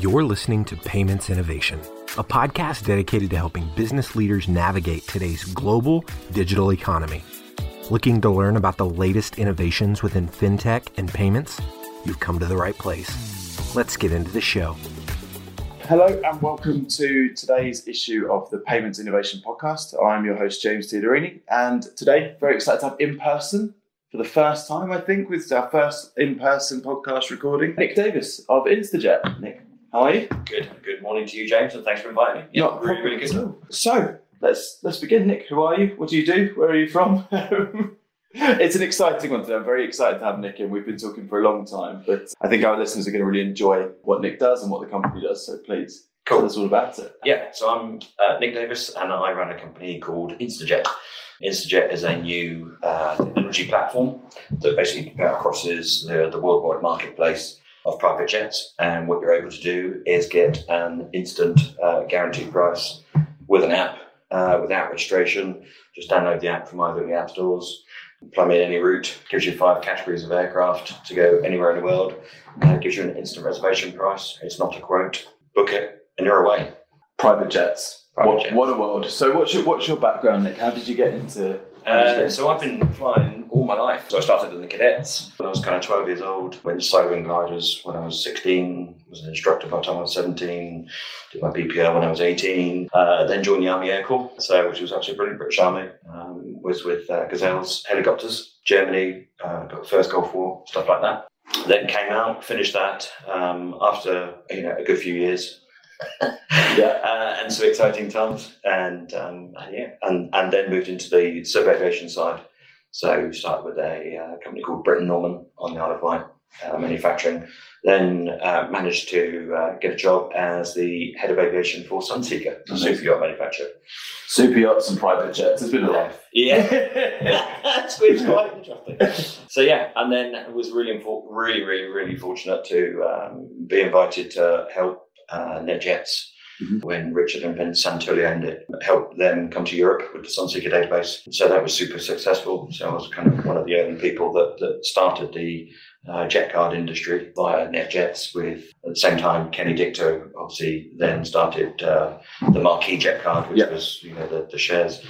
You're listening to Payments Innovation, a podcast dedicated to helping business leaders navigate today's global digital economy. Looking to learn about the latest innovations within fintech and payments? You've come to the right place. Let's get into the show. Hello and welcome to today's issue of the Payments Innovation Podcast. I'm your host, James Teodorini, and today, very excited to have in person for the first time, I think, with our first in person podcast recording, Nick Davis of Instajet. Nick, how are you? Good. Good morning to you, James, and thanks for inviting me. Yeah, Not really, really good. So let's let's begin. Nick, who are you? What do you do? Where are you from? it's an exciting one today. I'm very excited to have Nick in. We've been talking for a long time, but I think our listeners are going to really enjoy what Nick does and what the company does. So please Cool. tell us all about it. Yeah, so I'm uh, Nick Davis, and I run a company called Instajet. Instajet is a new uh, technology platform that basically crosses the, the worldwide marketplace of private jets. And what you're able to do is get an instant uh, guaranteed price with an app uh, without registration. Just download the app from either of the app stores. Plumb in any route, gives you five categories of aircraft to go anywhere in the world, uh, gives you an instant reservation price. It's not a quote. Book it, and you're away. Private jets. Private what, jets. what a world. So what's your what's your background, Nick? How did you get into? Uh, so I've been flying all my life. So I started in the cadets when I was kind of 12 years old. Went soloing gliders when I was 16. Was an instructor by the time I was 17. Did my PPL when I was 18. Uh, then joined the Army Air Corps, so which was actually brilliant. British Army. Um, was with uh, Gazelles helicopters, Germany. Uh, got the first Gulf War, stuff like that. Then came out, finished that um, after you know a good few years. Yeah. uh, and some exciting times, and um, and yeah, and and then moved into the civil aviation side. So started with a uh, company called Britten-Norman on the Isle of Wight, uh, manufacturing. Then uh, managed to uh, get a job as the head of aviation for Sunseeker, a Amazing. super yacht manufacturer. Super yachts and private jets. It's been a life. Yeah, it's, it's quite interesting. So yeah, and then was really, really, really, really fortunate to um, be invited to help uh, NetJets Mhm. when Richard and Vince Santulli ended, help them come to Europe with the Sunseeker database. So that was super successful. So I was kind of one of the early people that, that started the uh, jet card industry via NetJets. With at the same time, Kenny Dichter obviously then started uh, the Marquis Jet Card, which Yeah. was you know the, the shares.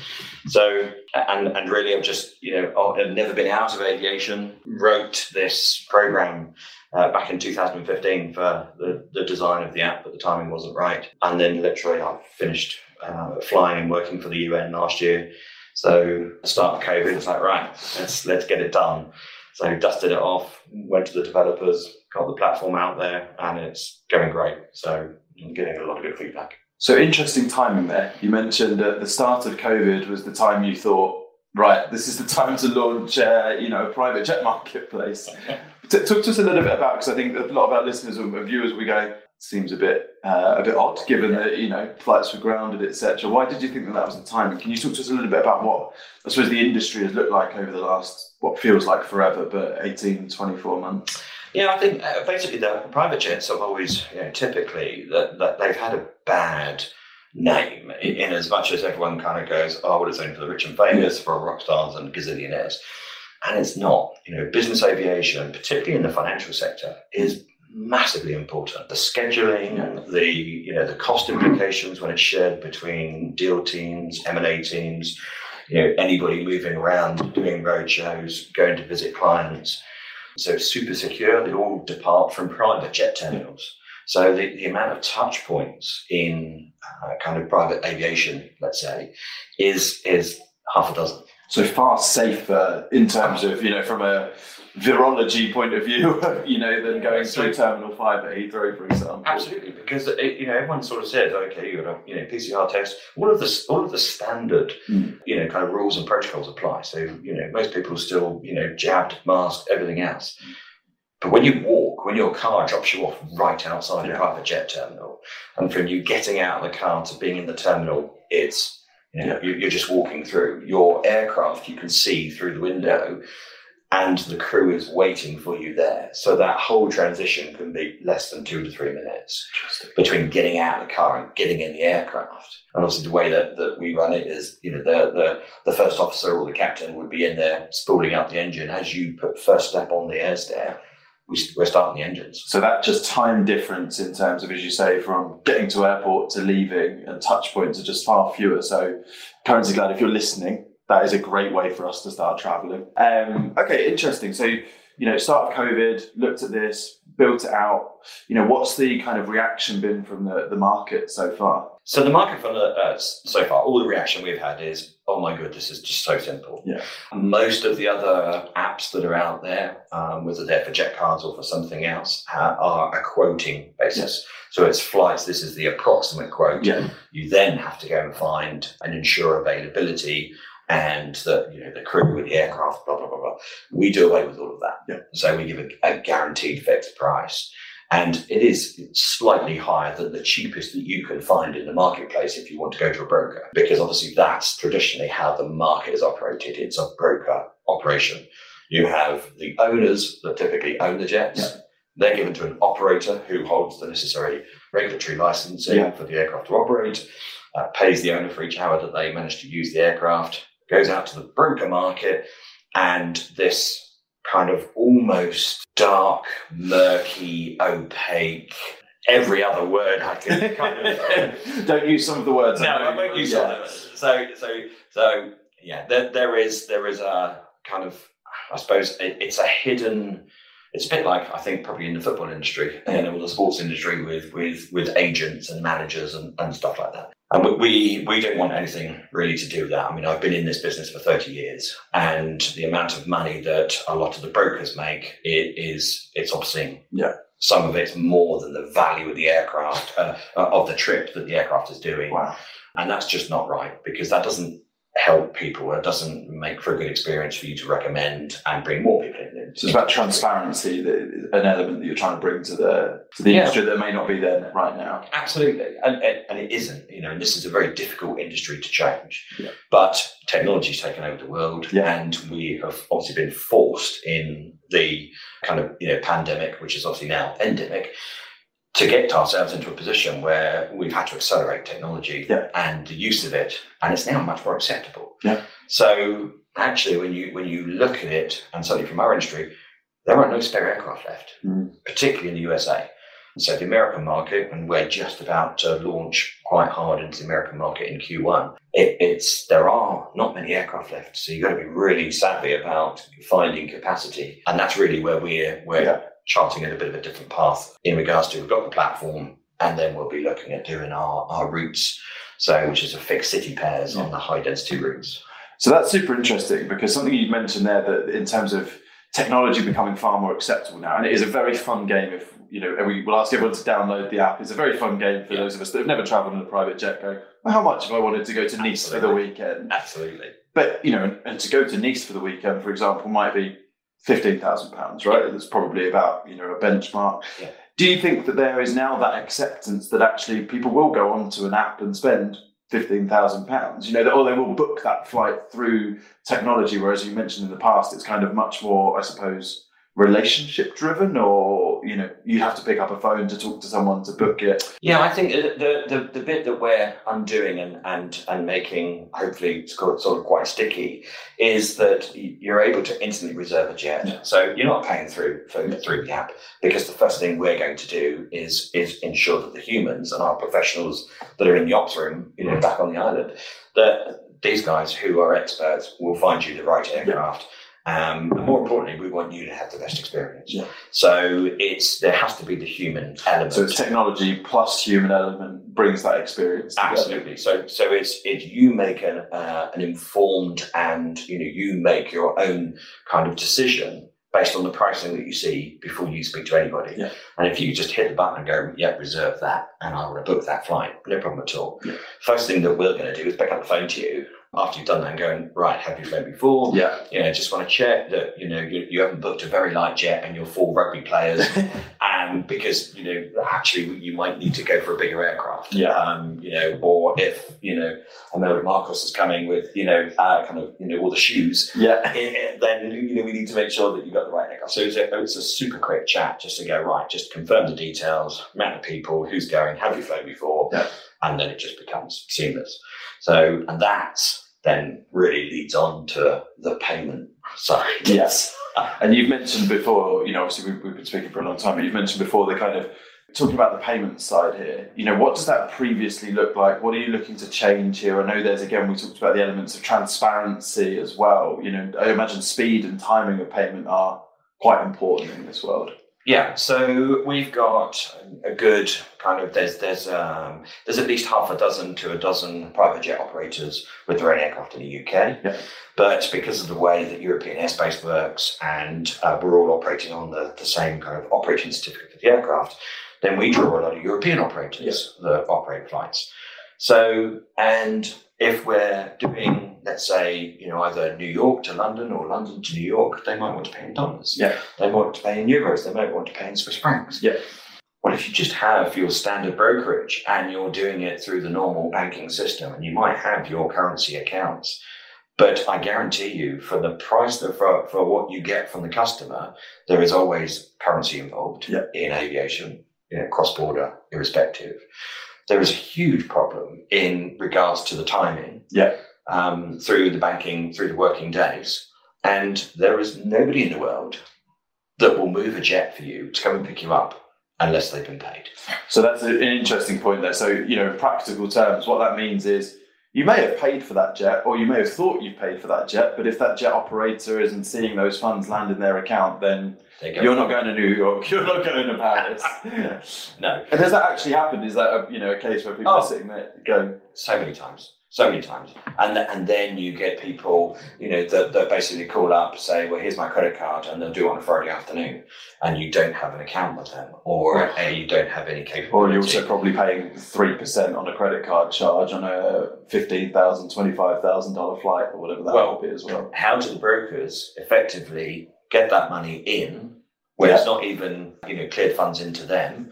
So and and really, I've just you know I've never been out of aviation. Wrote this program uh, back in 2015 for the, the design of the app, but the timing wasn't right. And then literally, I finished uh, flying and working for the UN last year. So the start of COVID, it's like right, let's let's get it done. So dusted it off, went to the developers, got the platform out there, and it's going great. So I'm getting a lot of good feedback. So interesting timing there. You mentioned at the start of COVID was the time you thought, right, this is the time to launch, uh, you know, a private jet marketplace. Talk to us a little bit about because I think a lot of our listeners and viewers we go seems a bit uh, a bit odd given that you know flights were grounded etc. Why did you think that that was the timing? Can you talk to us a little bit about what I suppose the industry has looked like over the last what feels like forever, but 18, 24 months? Yeah, I think uh, basically the private jets have always, you know, typically that, that they've had a bad name in, in as much as everyone kind of goes, oh, well, it's only for the rich and famous, for rock stars and gazillionaires. And it's not. You know, business aviation, particularly in the financial sector, is massively important. The scheduling, and the you know, the cost implications when it's shared between deal teams, M and A teams, you know, anybody moving around, doing road shows, going to visit clients. So super secure. They all depart from private jet terminals. So the, the amount of touch points in uh, kind of private aviation, let's say, is is half a dozen. So far safer in terms of you know from a virology point of view, you know, than going through Terminal Five at Heathrow, for example. Absolutely, because it, you know everyone sort of says, okay, you got a you know PCR test. All of the all of the standard Mm. you know kind of rules and protocols apply. So you know most people still you know jabbed, masked, everything else. But when you walk, when your car drops you off right outside Yeah. a private jet terminal, and from you getting out of the car to being in the terminal, it's you know, you- you're just walking through your aircraft. You can see through the window, and the crew is waiting for you there. So that whole transition can be less than two to three minutes between getting out of the car and getting in the aircraft. And obviously, the way that, that we run it is, you know, the, the the first officer or the captain would be in there spooling up the engine as you put first step on the air stair. We, we're starting the engines. So that just time difference in terms of, as you say, from getting to airport to leaving and touch points are just far fewer. So Currency Cloud if you're listening, that is a great way for us to start traveling. Um, okay, interesting. So you know, start of COVID, looked at this, built it out. You know, what's the kind of reaction been from the, the market so far? So the market from the uh, so far, all the reaction we've had is, oh my god, this is just so simple. Yeah. Most of the other apps that are out there, um, whether they're for jet cards or for something else, uh, are a quoting basis. So it's flights. This is the approximate quote. Yeah. You then have to go and find and ensure availability and the you know the crew with the aircraft, blah blah blah blah. We do away with all of that. Yeah. So we give a, a guaranteed fixed price. And it is slightly higher than the cheapest that you can find in the marketplace if you want to go to a broker, because obviously that's traditionally how the market is operated. It's a broker operation. You have the owners that typically own the jets. Yeah. They're given to an operator who holds the necessary regulatory licensing Yeah. for the aircraft to operate, uh, pays the owner for each hour that they manage to use the aircraft, goes out to the broker market, and this kind of almost dark, murky, opaque, every other word I can kind of. Don't use some of the words. no, I won't use yeah. all of it. So, so, so, yeah, there, there is there is a kind of, I suppose, it, it's a hidden. It's a bit like I think probably in the football industry and in the sports industry with with with agents and managers and, and stuff like that. And we, we don't want anything really to do with that. I mean, I've been in this business for thirty years, and the amount of money that a lot of the brokers make it is it's obscene. Yeah. Some of it's more than the value of the aircraft uh, of the trip that the aircraft is doing. Wow. And that's just not right because that doesn't help people. and It doesn't make for a good experience for you to recommend and bring more people in. So it's about transparency, an element that you're trying to bring to the to the Yeah. industry that may not be there right now. Absolutely. And, and, and it isn't, you know, and this is a very difficult industry to change. Yeah. But technology's taken over the world Yeah. and we have obviously been forced in the kind of, you know, pandemic, which is obviously now endemic, to get ourselves into a position where we've had to accelerate technology Yeah. and the use of it, and it's now much more acceptable. Yeah. So actually, when you when you look at it, and certainly from our industry, there aren't no spare aircraft left, Mm. particularly in the USA. So the American market, and we're just about to launch quite hard into the American market in Q1. It, it's there are not many aircraft left, so you've got to be really savvy about finding capacity, and that's really where we're we're Yeah. Charting in a bit of a different path in regards to we've got the platform, and then we'll be looking at doing our our routes. So which is a fixed city pairs on the high density routes. So that's super interesting because something you mentioned there that in terms of technology becoming far more acceptable now, and it is a very fun game. If you know, and we will ask everyone to download the app. It's a very fun game for Yeah. those of us that have never travelled in a private jet. Go, well, how much if I wanted to go to Nice for the weekend? Absolutely. But you know, and, and to go to Nice for the weekend, for example, might be fifteen thousand pounds, right? That's probably about you know a benchmark. Yeah. Do you think that there is now that acceptance that actually people will go onto an app and spend fifteen thousand pounds? You know, that, or they will book that flight through technology, whereas you mentioned in the past, it's kind of much more, I suppose, relationship driven, or you know, you have to pick up a phone to talk to someone to book it. Yeah, I think the the, the bit that we're undoing and and and making hopefully sort of quite sticky is that you're able to instantly reserve a jet. Yeah. So you're not paying through for, through the app because the first thing we're going to do is is ensure that the humans and our professionals that are in the ops room, you know, back on the island, that these guys who are experts will find you the right aircraft. Um, and more importantly, we want you to have the best experience. Yeah. So it's there has to be the human element. So it's technology plus human element brings that experience. together. Absolutely. So, so it's it you make an uh, an informed and you know you make your own kind of decision based on the pricing that you see before you speak to anybody. Yeah. And if you just hit the button and go, "Yeah, reserve that," and I want to book that flight, no problem at all. Yeah. First thing that we're going to do is pick up the phone to you after you've done that and going, "Right, have you flown before?" Yeah. You know, just want to check that you know you, you haven't booked a very light jet and you're full rugby players and because you know actually you might need to go for a bigger aircraft Yeah. um you know or if you know I know Marcos is coming with you know uh, kind of you know all the shoes Yeah. eh, eh, then you know we need to make sure that you've got the right aircraft so it's a, it's a super quick chat just to go right just confirm the details amount of people who's going have you flown before Yeah. and then it just becomes seamless so and that then really leads on to the payment side Yes. and you've mentioned before, you know, obviously we've, we've been speaking for a long time, but you've mentioned before the kind of talking about the payment side here. You know, what does that previously look like? What are you looking to change here? I know there's again we talked about the elements of transparency as well. You know, I imagine speed and timing of payment are quite important in this world. Yeah, so we've got a good kind of there's there's um, there's at least half a dozen to a dozen private jet operators with their own aircraft in the UK. Yeah. But because of the way that European airspace works, and uh, we're all operating on the, the same kind of operating certificate for the aircraft, then we draw a lot of European operators that operate flights. So, and if we're doing, let's say, you know, either New York to London or London to New York, they might want to pay in dollars. Yeah. They might want to pay in euros. They might want to pay in Swiss francs. Yeah. Well, if you just have your standard brokerage and you're doing it through the normal banking system, and you might have your currency accounts, but I guarantee you, for the price that for, for what you get from the customer, there is always currency involved Yeah. in aviation, you know, cross border, irrespective. There is a huge problem in regards to the timing Yeah. um, through the banking, through the working days. And there is nobody in the world that will move a jet for you to come and pick you up unless they've been paid. So that's an interesting point there. So, you know, in practical terms, what that means is you may have paid for that jet or you may have thought you paid for that jet, but if that jet operator isn't seeing those funds land in their account, then you're not going to New York, you're not going to Paris. no, and has that actually happened? Is that a, you know a case where people Oh. are sitting there going, so many times, so many times, and th- and then you get people, you know, that, that basically call up, say, well, here's my credit card, and they'll do it on a Friday afternoon, and you don't have an account with them, or you don't have any capability. or you're also probably paying 3% on a credit card charge on a $15,000, $25,000 flight or whatever that Well, would be as well. how do the brokers effectively get that money in where it's not even you know cleared funds into them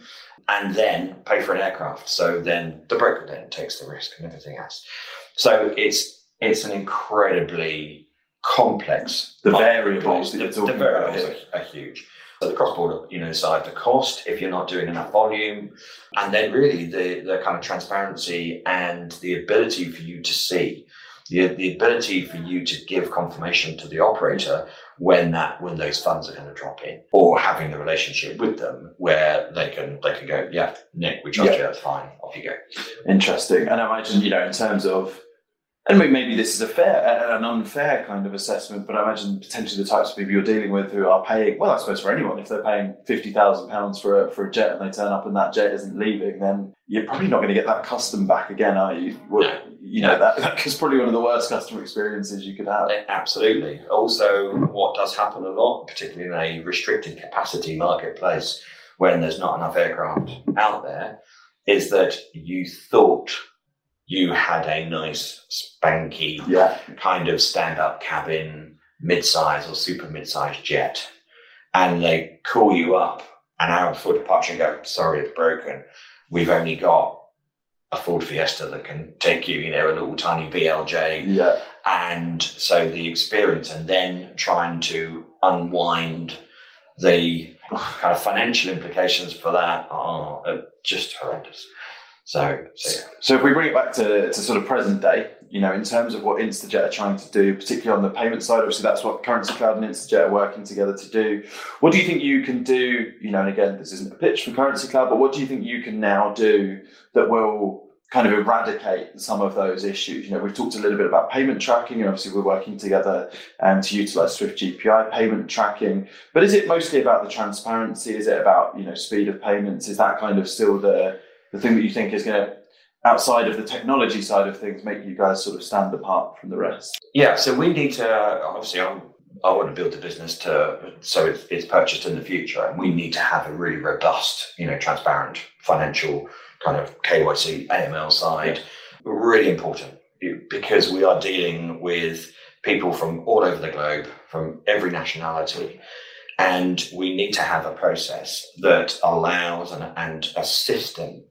and then pay for an aircraft. So then the broker then takes the risk and everything else. So it's it's an incredibly complex The variables the, the variables are, are huge. So the cross-border you know side the cost if you're not doing enough volume and then really the the kind of transparency and the ability for you to see the, the ability for you to give confirmation to the operator when that when those funds are going to drop in or having the relationship with them where they can they can go yeah nick we trust Yeah. you that's fine off you go Interesting. And I imagine, you know, in terms of, and maybe- this is a fair, an unfair kind of assessment, but I imagine potentially the types of people you're dealing with who are paying, well, I suppose for anyone, if they're paying £50,000 for a, for a jet and they turn up and that jet isn't leaving, then you're probably not going to get that custom back again, are you? Well. You know, that, that is probably one of the worst customer experiences you could have. Eh, absolutely. Also, what does happen a lot, particularly in a restricted capacity marketplace when there's not enough aircraft out there, is that you thought you had a nice, spanky, Yeah. kind of stand up cabin, mid size or super mid size jet. And they call you up an hour before departure and go, sorry, it's broken. We've only got a Ford Fiesta that can take you, you know, a little tiny VLJ Yeah. and so the experience and then trying to unwind the kind of financial implications for that are just horrendous so, so. So if we bring it back to, to sort of present day, you know, in terms of what Instajet are trying to do, particularly on the payment side, obviously that's what Currency Cloud and Instajet are working together to do. What do you think you can do? You know, and again, this isn't a pitch for Currency Cloud, but what do you think you can now do that will kind of eradicate some of those issues? You know, we've talked a little bit about payment tracking, and obviously we're working together um, to utilize Swift GPI payment tracking. But is it mostly about the transparency? Is it about you know speed of payments? Is that kind of still the the thing that you think is going to outside of the technology side of things make you guys sort of stand apart from the rest? Yeah so we need to obviously I'm, i want to build a business to so it's, it's purchased in the future and we need to have a really robust you know transparent financial kind of kyc aml side. Really important because we are dealing with people from all over the globe from every nationality and we need to have a process that allows and, and a system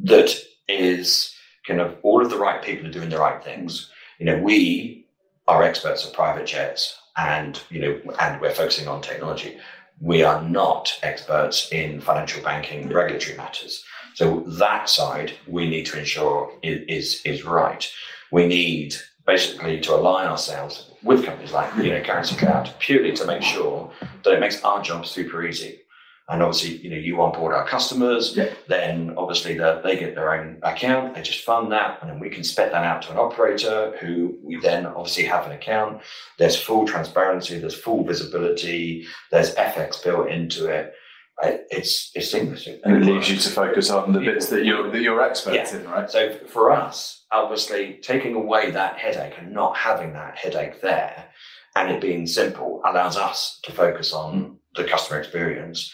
that is kind of all of the right people are doing the right things. You know, we are experts at private jets and, you know, and we're focusing on technology. We are not experts in financial banking regulatory matters. So that side we need to ensure is, is, is right. We need basically to align ourselves with companies like you know Currency Cloud purely to make sure that it makes our job super easy. And obviously, you know, you onboard our customers, Yeah. then obviously the, they get their own account, they just fund that, and then we can spec that out to an operator who we then obviously have an account. There's full transparency, there's full visibility, there's FX built into it. It's it's seamless. And it leaves you to focus on the bits that you're that you're experts in, right? So for us, obviously, taking away that headache and not having that headache there, and it being simple, allows us to focus on the customer experience.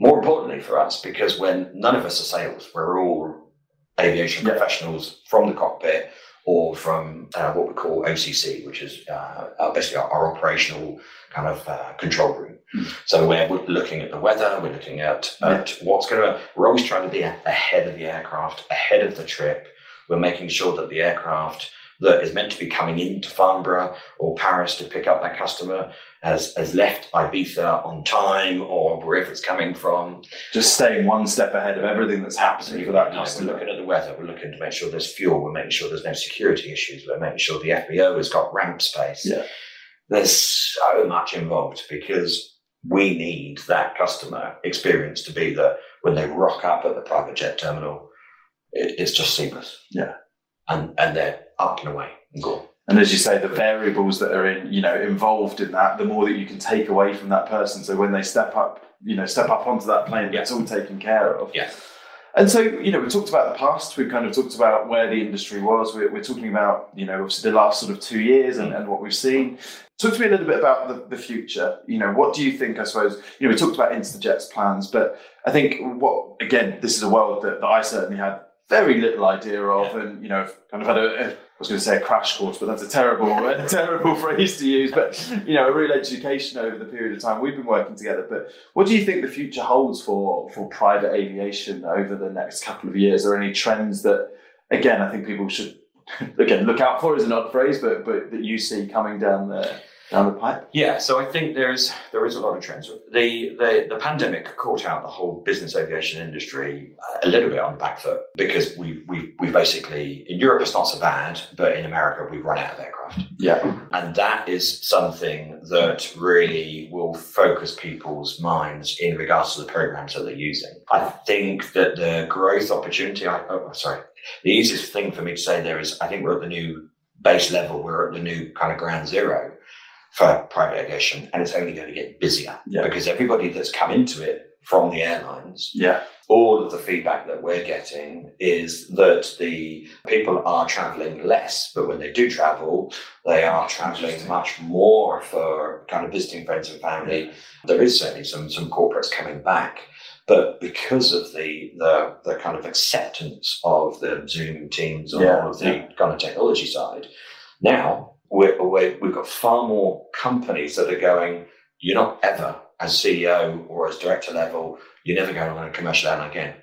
More importantly for us, because when none of us are sales, we're all aviation Yeah. professionals from the cockpit or from uh, what we call OCC, which is uh, uh, basically our, our operational kind of uh, control room. So we're looking at the weather, we're looking at, at what's going to, we're always trying to be ahead of the aircraft, ahead of the trip. We're making sure that the aircraft that is meant to be coming into Farnborough or Paris to pick up that customer has, has left Ibiza on time or wherever it's coming from. Just staying one step ahead of everything that's happening for that know, We're looking at the weather, we're looking to make sure there's fuel, we're making sure there's no security issues, we're making sure the FBO has got ramp space. Yeah. There's so much involved because we need that customer experience to be that when they rock up at the private jet terminal, it, it's just seamless. Yeah. And and they're up and away and gone. And as you say, the variables that are in, you know, involved in that, the more that you can take away from that person. So when they step up, you know, step up onto that plane, it's all taken care of. Yeah. And so, you know, we talked about the past. We've kind of talked about where the industry was. We're, we're talking about, you know, obviously the last sort of two years and, and what we've seen. Talk to me a little bit about the, the future. You know, what do you think, I suppose, you know, we talked about Instajet's plans, but I think what, again, this is a world that, that I certainly had very little idea of and, you know, kind of had a, a I was going to say a crash course, but that's a terrible, a terrible phrase to use. But you know, a real education over the period of time we've been working together. But what do you think the future holds for for private aviation over the next couple of years? Are there any trends that, again, I think people should again look out for? Is an odd phrase, but but that you see coming down the down the pipe. Yeah, so I think there's there is a lot of trends. The the the pandemic caught out the whole business aviation industry uh, a little bit on the back foot because we we we basically in Europe it's not so bad, but in America we've run out of aircraft. Yeah, And that is something that really will focus people's minds in regards to the programs that they're using. I think that the growth opportunity, I, oh, sorry, the easiest thing for me to say there is I think we're at the new base level, we're at the new kind of ground zero for private aviation, and it's only going to get busier. Yeah. because everybody that's come into it from the airlines yeah, all of the feedback that we're getting is that the people are traveling less, but when they do travel, they are traveling much more for kind of visiting friends and family. There is certainly some some corporates coming back, but because of the the, the kind of acceptance of the Zoom teams and Yeah, all of the kind of technology side, now we're, we're, we've got far more companies that are going. You're not ever as CEO or as director level you're never going on a commercial airline again.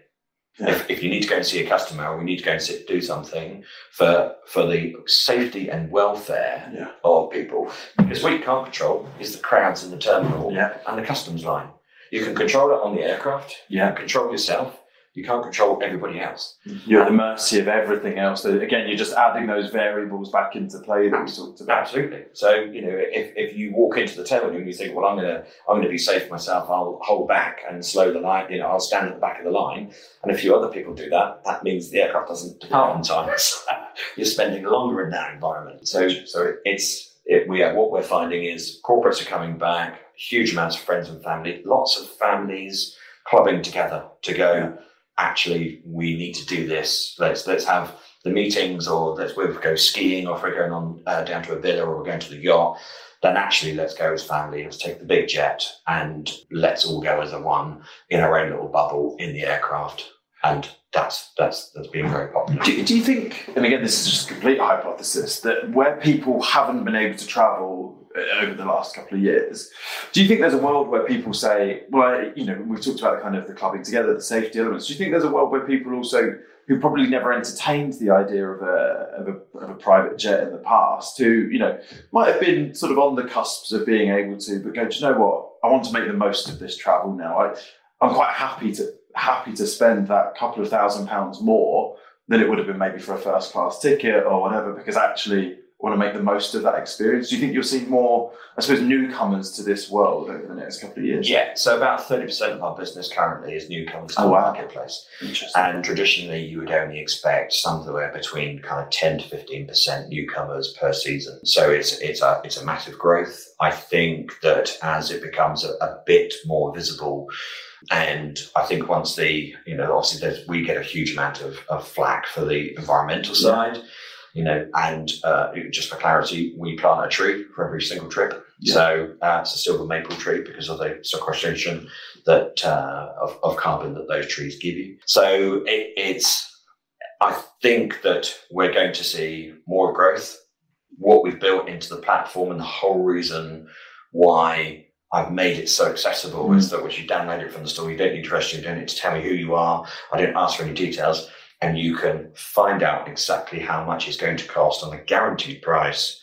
Yeah. If, if you need to go and see a customer or we need to go and sit, do something for for the safety and welfare Yeah. of people, because what you can't control is the crowds in the terminal yeah, and the customs line. You can control it on the aircraft, you yeah. can control yourself, you can't control everybody else. You're at the mercy of everything else. So again, you're just adding those variables back into play that we talked about. Absolutely. So you know, if, if you walk into the terminal and you think, well, I'm gonna I'm gonna be safe myself, I'll hold back and slow the line. You know, I'll stand at the back of the line, and a few other people do that. That means the aircraft doesn't depart oh. on time. You're spending longer in that environment. So so it's it, we are, what we're finding is corporates are coming back, huge amounts of friends and family, lots of families clubbing together to go. Actually, we need to do this. Let's let's have the meetings, or let's we go skiing, or if we're going on uh, down to a villa, or we're going to the yacht. Then actually, let's go as family. Let's take the big jet, and let's all go as a one in our own little bubble in the aircraft. And that's that's that's been very popular. Do, do you think, and again, this is just a complete hypothesis, that where people haven't been able to travel over the last couple of years, do you think there's a world where people say, well, you know, we've talked about the kind of the clubbing together, the safety elements. Do you think there's a world where people also who probably never entertained the idea of a, of a, of a private jet in the past, who, you know, might have been sort of on the cusps of being able to, but go, do you know what? I want to make the most of this travel now. I, I'm quite happy to happy to spend that couple of thousand pounds more than it would have been maybe for a first class ticket or whatever, because actually want to make the most of that experience? Do you think you'll see more, I suppose, newcomers to this world over the next couple of years? Yeah, so about 30% of our business currently is newcomers to Oh, the marketplace. Interesting. And traditionally, you would only expect somewhere between kind of 10 to 15% newcomers per season. So it's, it's, a, it's a massive growth. I think that as it becomes a, a bit more visible, and I think once the, you know, obviously there's, we get a huge amount of, of flack for the environmental Yeah. You know, and uh, just for clarity, we plant a tree for every single trip. Yeah. So uh, it's a silver maple tree because of the sequestration that uh, of, of carbon that those trees give you. So it, it's, I think that we're going to see more growth. What we've built into the platform and the whole reason why I've made it so accessible is that once you download it from the store, you don't need to register, you don't need to tell me who you are, I don't ask for any details, and you can find out exactly how much it's going to cost on a guaranteed price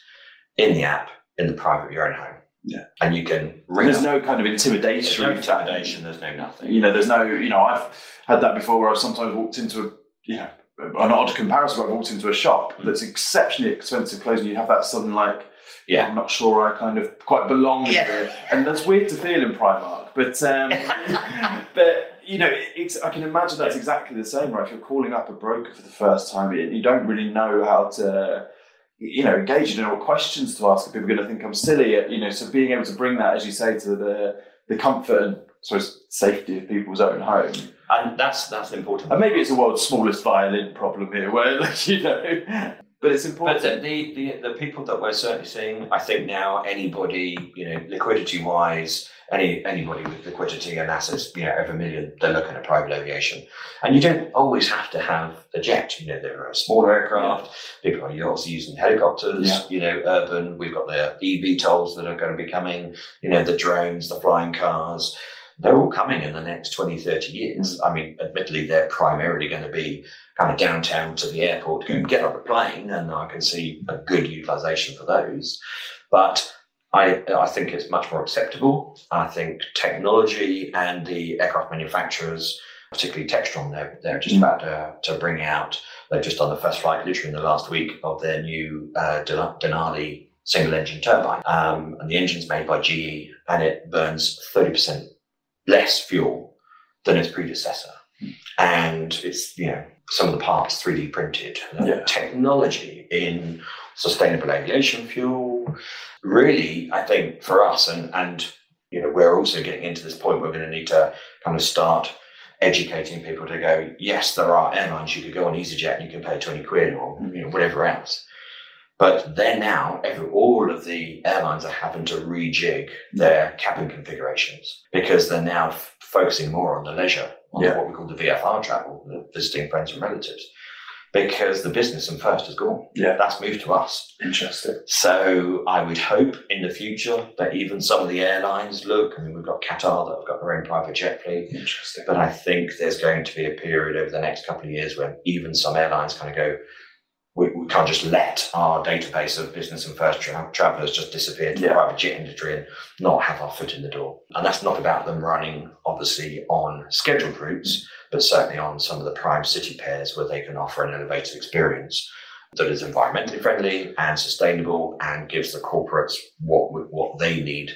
in the app in the private of your own home. Yeah. And you can ring There's up. no kind of There's intimidation. no intimidation, there's no nothing. You know, there's no, you know, I've had that before where I've sometimes walked into a, you know, an odd comparison, but I've walked into a shop that's exceptionally expensive clothes and you have that sudden like, Yeah. I'm not sure I kind of quite belong Yeah. here. And that's weird to feel in Primark. But, um, but you know, it's, I can imagine that's exactly the same, right? If you're calling up a broker for the first time, you don't really know how to, you know, engage. You don't questions to ask. People are going to think I'm silly. Uh, you know, so being able to bring that, as you say, to the the comfort and sort of safety of people's own home. And that's that's important. And maybe it's the world's smallest violin problem here, where like, you know, but it's important. But the, the, the people that we're certainly seeing, I think now anybody, you know, liquidity wise, any anybody with liquidity and assets, you know, over a million, they're looking at private aviation. And you don't always have to have a jet. You know, there are smaller aircraft, people are also using helicopters, Yeah. you know, urban. We've got the eVTOLs that are going to be coming, you know, the drones, the flying cars. They're all coming in the next 20, 30 years. Mm. I mean, admittedly, they're primarily going to be kind of downtown to the airport go and get on a plane, and I can see a good utilization for those. But I, I think it's much more acceptable. I think technology and the aircraft manufacturers, particularly Textron, they're, they're just Mm. about to, to bring out, they've just done the first flight literally in the last week of their new uh, Denali single engine turbine. Um, and the engine's made by GE and it burns 30% less fuel than its predecessor. And it's, you know, some of the parts 3D printed. Yeah. Technology in sustainable aviation fuel. Really, I think for us, and, and you know, we're also getting into this point where we're going to need to kind of start educating people to go, yes, there are airlines you could go on EasyJet and you can pay 20 quid or mm-hmm. you know, whatever else. But they're now, every, all of the airlines are having to rejig mm-hmm. their cabin configurations because they're now f- focusing more on the leisure, on Yeah. what we call the VFR travel, the visiting friends and relatives, because the business and first is gone. Yeah. That's moved to us. Interesting. So I would hope in the future that even some of the airlines look, I mean, we've got Qatar that have got their own private jet fleet, Interesting. but I think there's going to be a period over the next couple of years when even some airlines kind of go, we, we can't just let our database of business and first tra- travelers just disappear to Yeah. the private jet industry and not have our foot in the door. And that's not about them running, obviously, on scheduled routes, but certainly on some of the prime city pairs where they can offer an elevated experience that is environmentally friendly and sustainable and gives the corporates what what they need,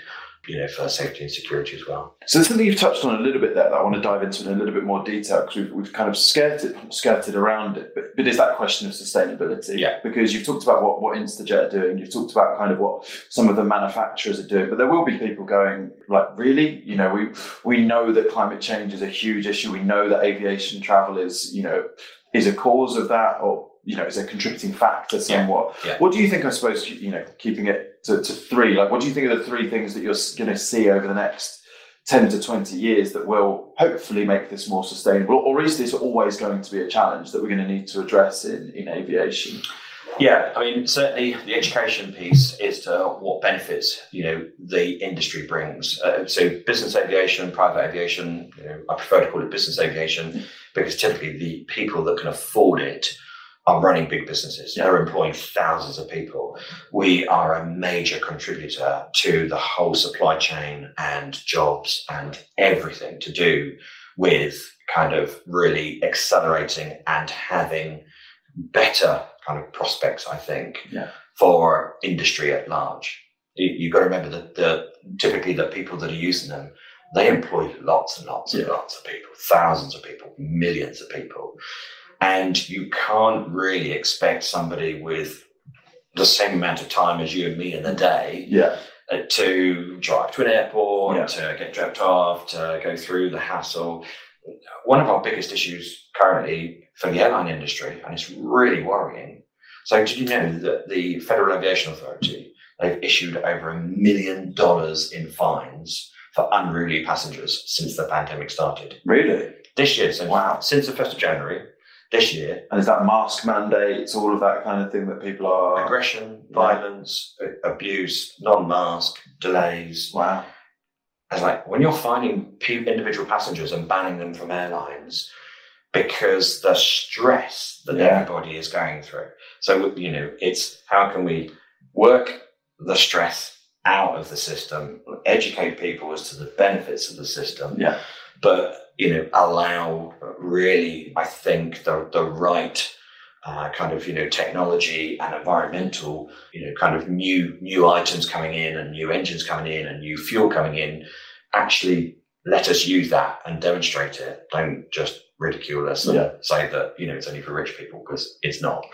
you know, for safety and security as well. So there's something you've touched on a little bit there that I want to dive into in a little bit more detail because we've, we've kind of skirted skirted around it, but, but is that question of sustainability? Yeah. Because you've talked about what, what Instajet are doing, you've talked about kind of what some of the manufacturers are doing, but there will be people going like, really? You know, we we know that climate change is a huge issue. We know that aviation travel is, you know, is a cause of that or you know, is a contributing factor somewhat. yeah. What do you think? I suppose you know, keeping it to, to three. Like, what do you think are the three things that you're going to see over the next 10 to 20 years that will hopefully make this more sustainable? Or is this always going to be a challenge that we're going to need to address in, in aviation? Yeah, I mean, certainly the education piece is to what benefits you know the industry brings. Uh, so, business aviation, private aviation. You know, I prefer to call it business aviation because typically the people that can afford it are running big businesses. Yeah. They're employing thousands of people. We are a major contributor to the whole supply chain and jobs and everything to do with kind of really accelerating and having better kind of prospects, I think, Yeah. for industry at large. You, have got to remember that the typically the people that are using them, they employ lots and lots and Yeah. lots of people, thousands of people, millions of people. And you can't really expect somebody with the same amount of time as you and me in the day Yeah. uh, to drive to an airport, Yeah. to get dropped off, to go through the hassle. One of our biggest issues currently for the airline industry, and it's really worrying. So, did you know that the Federal Aviation Authority they've issued over a million dollars in fines for unruly passengers since the pandemic started Really? this year? So, Wow. since the first of January this year, And is that mask mandates, all of that kind of thing that people are? aggression, Yeah. violence, abuse, non-mask, delays, Wow. It's like when you're finding individual passengers and banning them from airlines because the stress that Yeah. everybody is going through. So, you know, it's how can we work the stress out of the system, educate people as to the benefits of the system, Yeah. But, you know, allow really, I think, the, the right. Uh, kind of you know technology and environmental you know kind of new new items coming in and new engines coming in and new fuel coming in actually let us use that and demonstrate it don't just ridicule us and Yeah. say that you know it's only for rich people because it's not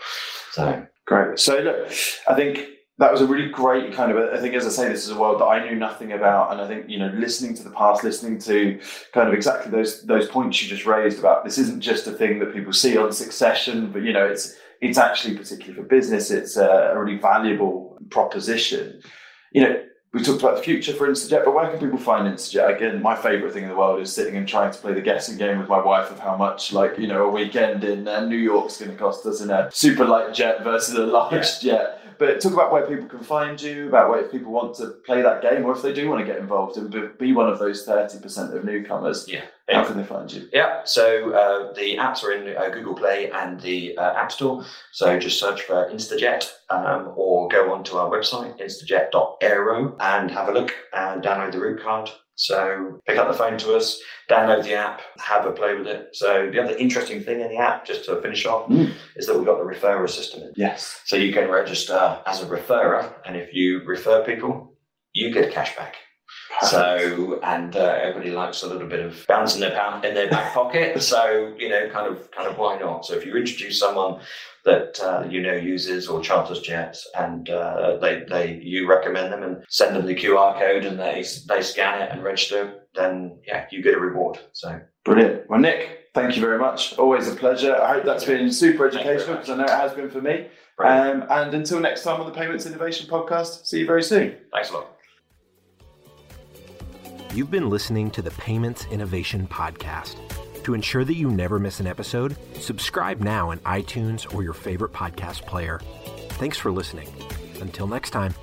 so Great. So look, I think that was a really great kind of. I think, as I say, this is a world that I knew nothing about, and I think you know, listening to the past, listening to kind of exactly those those points you just raised about this isn't just a thing that people see on Succession, but you know, it's it's actually particularly for business, it's a, a really valuable proposition. You know. We talked about the future for Instajet, but where can people find Instajet? Again, my favourite thing in the world is sitting and trying to play the guessing game with my wife of how much, like, you know, a weekend in uh, New York's going to cost us in a super light jet versus a large jet. But talk about where people can find you, about where if people want to play that game, or if they do want to get involved and be- one of those 30% of newcomers, yeah how can they find you? Yeah, so uh, the apps are in uh, Google Play and the uh, App Store. So just search for Instajet um, or go onto our website, instajet.aero, and have a look and download the route card. So pick up the phone to us, download the app, have a play with it. So the other interesting thing in the app, just to finish off, Mm. is that we've got the referrer system in. Yes. So you can register as a referrer, and if you refer people, you get a cashback. So and uh, everybody likes a little bit of bouncing their pound in their back pocket. So you know, kind of, kind of, why not? So if you introduce someone that uh, you know uses or charters jets, and uh, they they you recommend them and send them the QR code, and they they scan it and register, then yeah, you get a reward. So Brilliant. Well, Nick, thank you very much. Always a pleasure. I hope that's been super Thank you very educational because I know it has been for me. Um, and until next time on the Payments Innovation Podcast, see you very soon. thanks a lot. You've been listening to the Payments Innovation Podcast. To ensure that you never miss an episode, subscribe now in iTunes or your favorite podcast player. Thanks for listening. Until next time.